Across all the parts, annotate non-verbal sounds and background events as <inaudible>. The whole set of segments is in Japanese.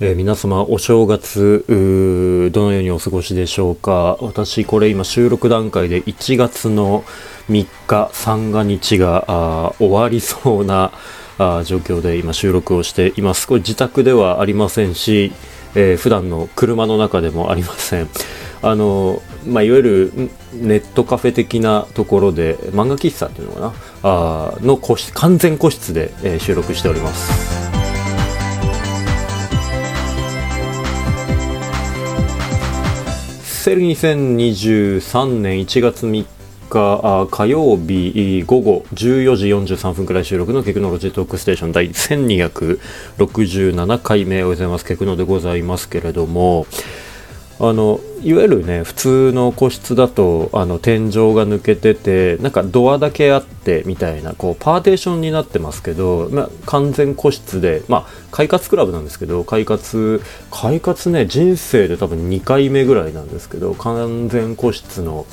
えー、皆様お正月どのようにお過ごしでしょうか。私これ今収録段階で1月の3日三が日が終わりそうなあ状況で今収録をしています。これ自宅ではありませんし、えー、普段の車の中でもありません。あの、まあ、いわゆるネットカフェ的なところで漫画喫茶っていうのかな？あの個室完全個室で、えー、収録しております。セル2023年1月3日火曜日午後14時43分くらい収録のテクノロジートークステーション第1267回目おはようございます。テクノでございますけれどもあのいわゆるね普通の個室だとあの天井が抜けててなんかドアだけあってみたいなこうパーテーションになってますけど、まあ、完全個室でまあ快活クラブなんですけど快活快活ね人生で多分2回目ぐらいなんですけど完全個室の、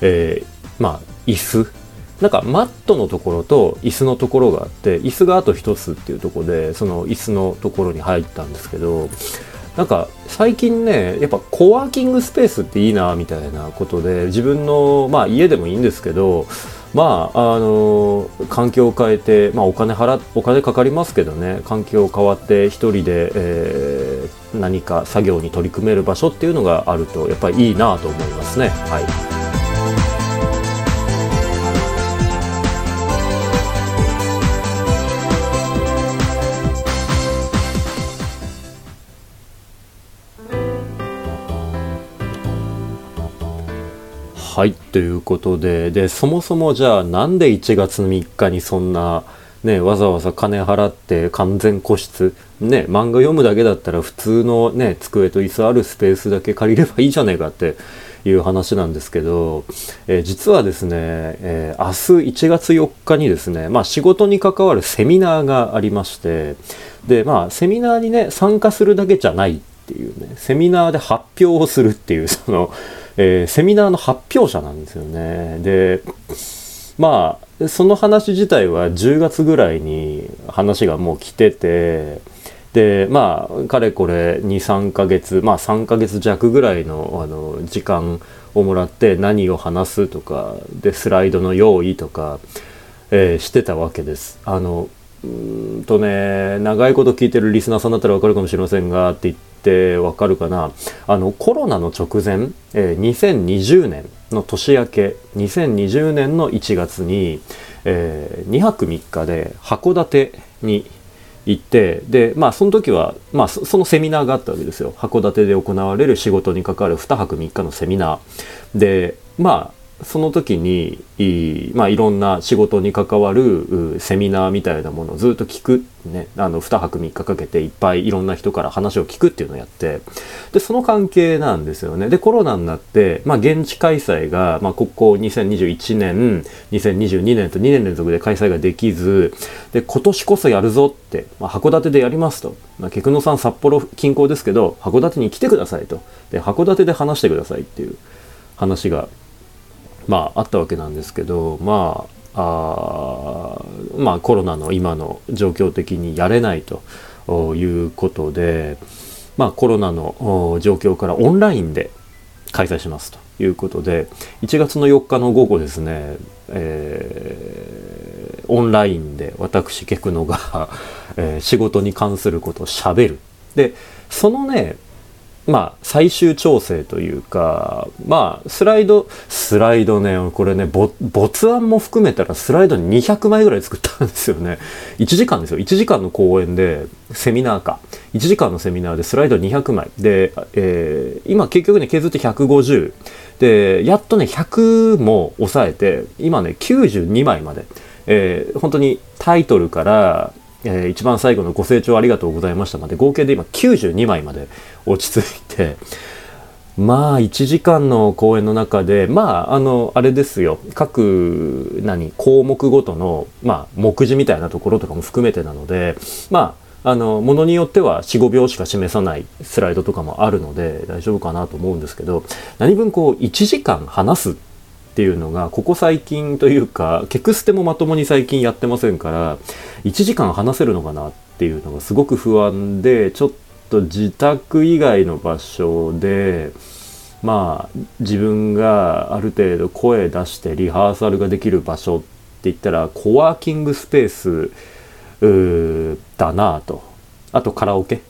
えー、まあ椅子。なんかマットのところと椅子のところがあって椅子があと1つっていうところでその椅子のところに入ったんですけどなんか最近ねやっぱコワーキングスペースっていいなみたいなことで自分のまあ家でもいいんですけどまああの環境を変えて、まあ、お金払お金かかりますけどね環境変わって1人で、えー、何か作業に取り組める場所っていうのがあるとやっぱりいいなと思いますね。はいはい、ということで、で、そもそもじゃあなんで1月3日にそんな、ね、わざわざ金払って完全個室、ね、漫画読むだけだったら普通のね、机と椅子あるスペースだけ借りればいいじゃないかっていう話なんですけど、えー、実はですね、えー、明日1月4日にですね、まあ仕事に関わるセミナーがありまして、で、まあセミナーにね、参加するだけじゃないっていうね、セミナーで発表をするっていう、その、えー、セミナーの発表者なんですよね。で、まあ、その話自体は10月ぐらいに話がもう来てて、で、まあ、かれこれ2、3ヶ月、まあ3ヶ月弱ぐらいのあの時間をもらって何を話すとか、で、スライドの用意とか、えー、してたわけです。あの、うんとね、長いこと聞いてるリスナーさんだったらわかるかもしれませんが、って言って、ってわかるかな？あのコロナの直前、えー、2020年の年明け2020年の1月に、えー、2泊3日で函館に行ってでまあその時は、まあ、そのセミナーがあったわけですよ。函館で行われる仕事に関わる2泊3日のセミナー。でまあその時にい,、まあ、いろんな仕事に関わるセミナーみたいなものをずっと聞く、ね、あの2泊3日かけていっぱいいろんな人から話を聞くっていうのをやって。でその関係なんですよね。でコロナになって、まあ、現地開催が、まあ、ここ2021年2022年と2年連続で開催ができずで今年こそやるぞって、まあ、函館でやりますと、まあ、菊野さん札幌近郊ですけど函館に来てくださいと。で函館で話してくださいっていう話がまああったわけなんですけどまああまあコロナの今の状況的にやれないということでまあコロナの状況からオンラインで開催しますということで1月の4日の午後ですね、えー、オンラインで私ケクノがえ、仕事に関することをしゃべる。でそのねまあ、最終調整というか、まあ、スライド、スライドね、これね、没案も含めたらスライド200枚ぐらい作ったんですよね。1時間ですよ。1時間の講演で、セミナーか。1時間のセミナーでスライド200枚。で、えー、今結局ね、削って150。で、やっとね、100も抑えて、今ね、92枚まで。えー、本当にタイトルから、えー、一番最後のご清聴ありがとうございましたまで合計で今92枚まで落ち着いて <laughs> まあ1時間の講演の中でまああのあれですよ。各何項目ごとのまあ目次みたいなところとかも含めてなのでまああのものによっては45秒しか示さないスライドとかもあるので大丈夫かなと思うんですけど何分こう1時間話すっていうのがここ最近というかケクステもまともに最近やってませんから1時間話せるのかなっていうのがすごく不安でちょっと自宅以外の場所でまあ自分がある程度声出してリハーサルができる場所って言ったらコワーキングスペースだなと。あとカラオケ。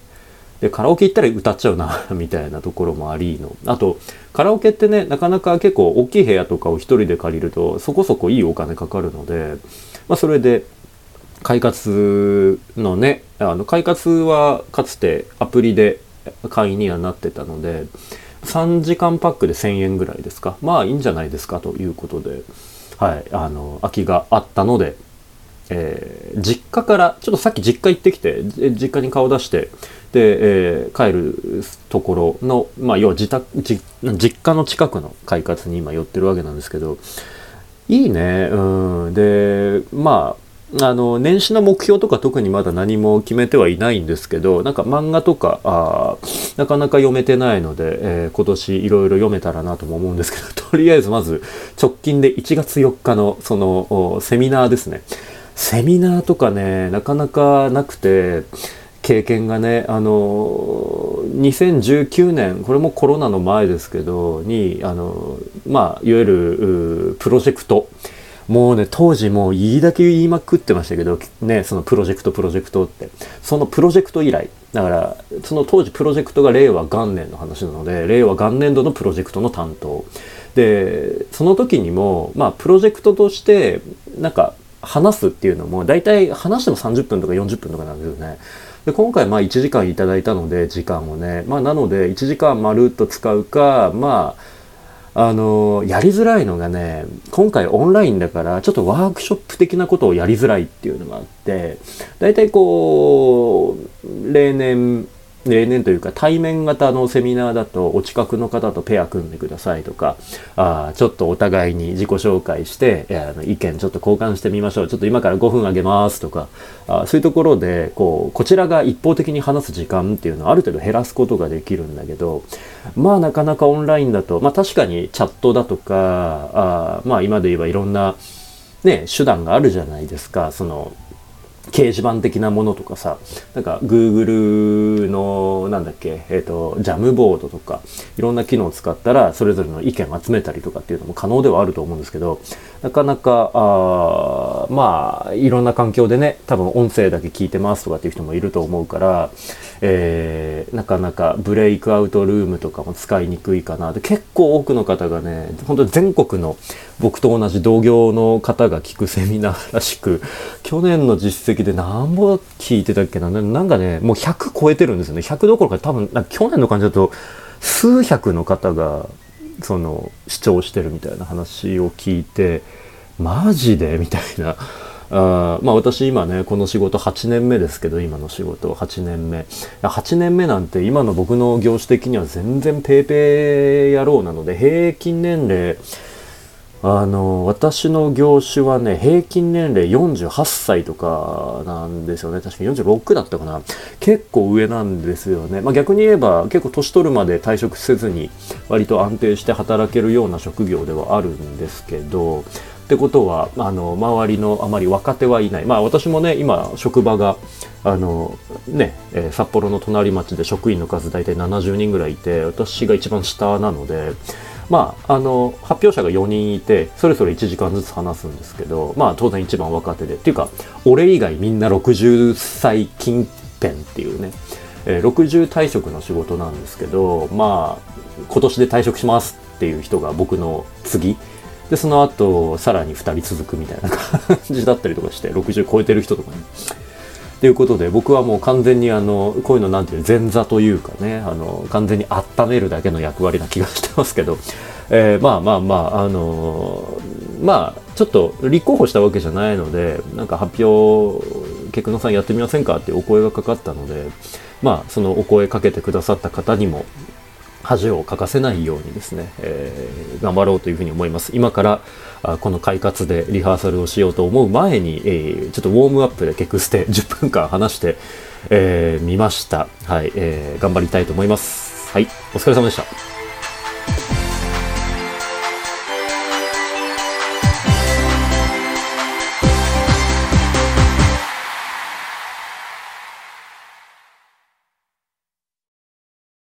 でカラオケ行ったら歌っちゃうな <laughs> みたいなところもありのあとカラオケってねなかなか結構大きい部屋とかを一人で借りるとそこそこいいお金かかるので、まあ、それで快活のねあの快活はかつてアプリで会員にはなってたので3時間パックで1000円ぐらいですか。まあいいんじゃないですかということではいあの空きがあったので、えー、実家からちょっとさっき実家行ってきて実家に顔出してで、えー、帰るところの、まあ、要は自宅実家の近くの快活に今寄ってるわけなんですけどいいねうん。でまああの年始の目標とか特にまだ何も決めてはいないんですけどなんか漫画とかあなかなか読めてないので、えー、今年いろいろ読めたらなとも思うんですけどとりあえずまず直近で1月4日のそのセミナーですね。セミナーとかねなかなかなくて経験がねあの2019年これもコロナの前ですけどにあのまあいわゆるプロジェクトもうね、当時もういいだけ言いまくってましたけど、ね、そのプロジェクト、プロジェクトって。そのプロジェクト以来、だから、その当時プロジェクトが令和元年の話なので、令和元年度のプロジェクトの担当。で、その時にも、まあ、プロジェクトとして、なんか、話すっていうのも、大体話しても30分とか40分とかなんですよね。で今回まあ1時間いただいたので時間をねまあなので1時間まるっと使うかまああのやりづらいのがね今回オンラインだからちょっとワークショップ的なことをやりづらいっていうのがあって大体こう例年例年というか対面型のセミナーだとお近くの方とペア組んでくださいとかあちょっとお互いに自己紹介してあの意見ちょっと交換してみましょうちょっと今から5分あげますとかあそういうところでこうこちらが一方的に話す時間っていうのをある程度減らすことができるんだけどまあなかなかオンラインだとまあ確かにチャットだとかあまあ今で言えばいろんなね手段があるじゃないですか。その掲示板的なものとかさ、なんか Google のなんだっけ、えっ、ー、と、ジャムボードとか、いろんな機能を使ったら、それぞれの意見を集めたりとかっていうのも可能ではあると思うんですけど、なかなか、あまあ、いろんな環境でね、多分音声だけ聞いてますとかっていう人もいると思うから、えー、なかなかブレイクアウトルームとかも使いにくいかな。で、結構多くの方がね、本当に全国の僕と同じ同業の方が聞くセミナーらしく、去年の実績で何本聞いてたっけななんかね、もう100超えてるんですよね。100どころか多分、去年の感じだと、数百の方が、その、視聴してるみたいな話を聞いて、マジで？みたいな。あまあ私今ねこの仕事8年目ですけど今の仕事8年目8年目なんて今の僕の業種的には全然ペーペー野郎なので平均年齢あの私の業種はね平均年齢48歳とかなんですよね。確か46だったかな。結構上なんですよね、まあ、逆に言えば結構年取るまで退職せずに割と安定して働けるような職業ではあるんですけど。ってことはあの周りのあまり若手はいない。まあ私もね今職場があのね、えー、札幌の隣町で職員の数大体70人ぐらいいて私が一番下なのでまあ、あの発表者が4人いてそれぞれ1時間ずつ話すんですけど、まあ、当然一番若手で。っていうか俺以外みんな60歳近辺っていうね、えー、60退職の仕事なんですけどまあ今年で退職しますっていう人が僕の次。で、その後、さらに2人続くみたいな感じだったりとかして、60超えてる人とかに。ということで、僕はもう完全にあの、こういうのなんていう前座というかね、あの、完全に温めるだけの役割な気がしてますけど、えー、まあまあまあ、あのー、まあ、ちょっと立候補したわけじゃないので、なんか発表、ケクノさんやってみませんかってお声がかかったので、まあ、そのお声かけてくださった方にも、恥をかかせないようにですね、えー、頑張ろうというふうに思います。今からあこの快活でリハーサルをしようと思う前に、えー、ちょっとウォームアップでケクステ10分間話してみ、えー、ました。はい、えー、頑張りたいと思います。はい、お疲れ様でした。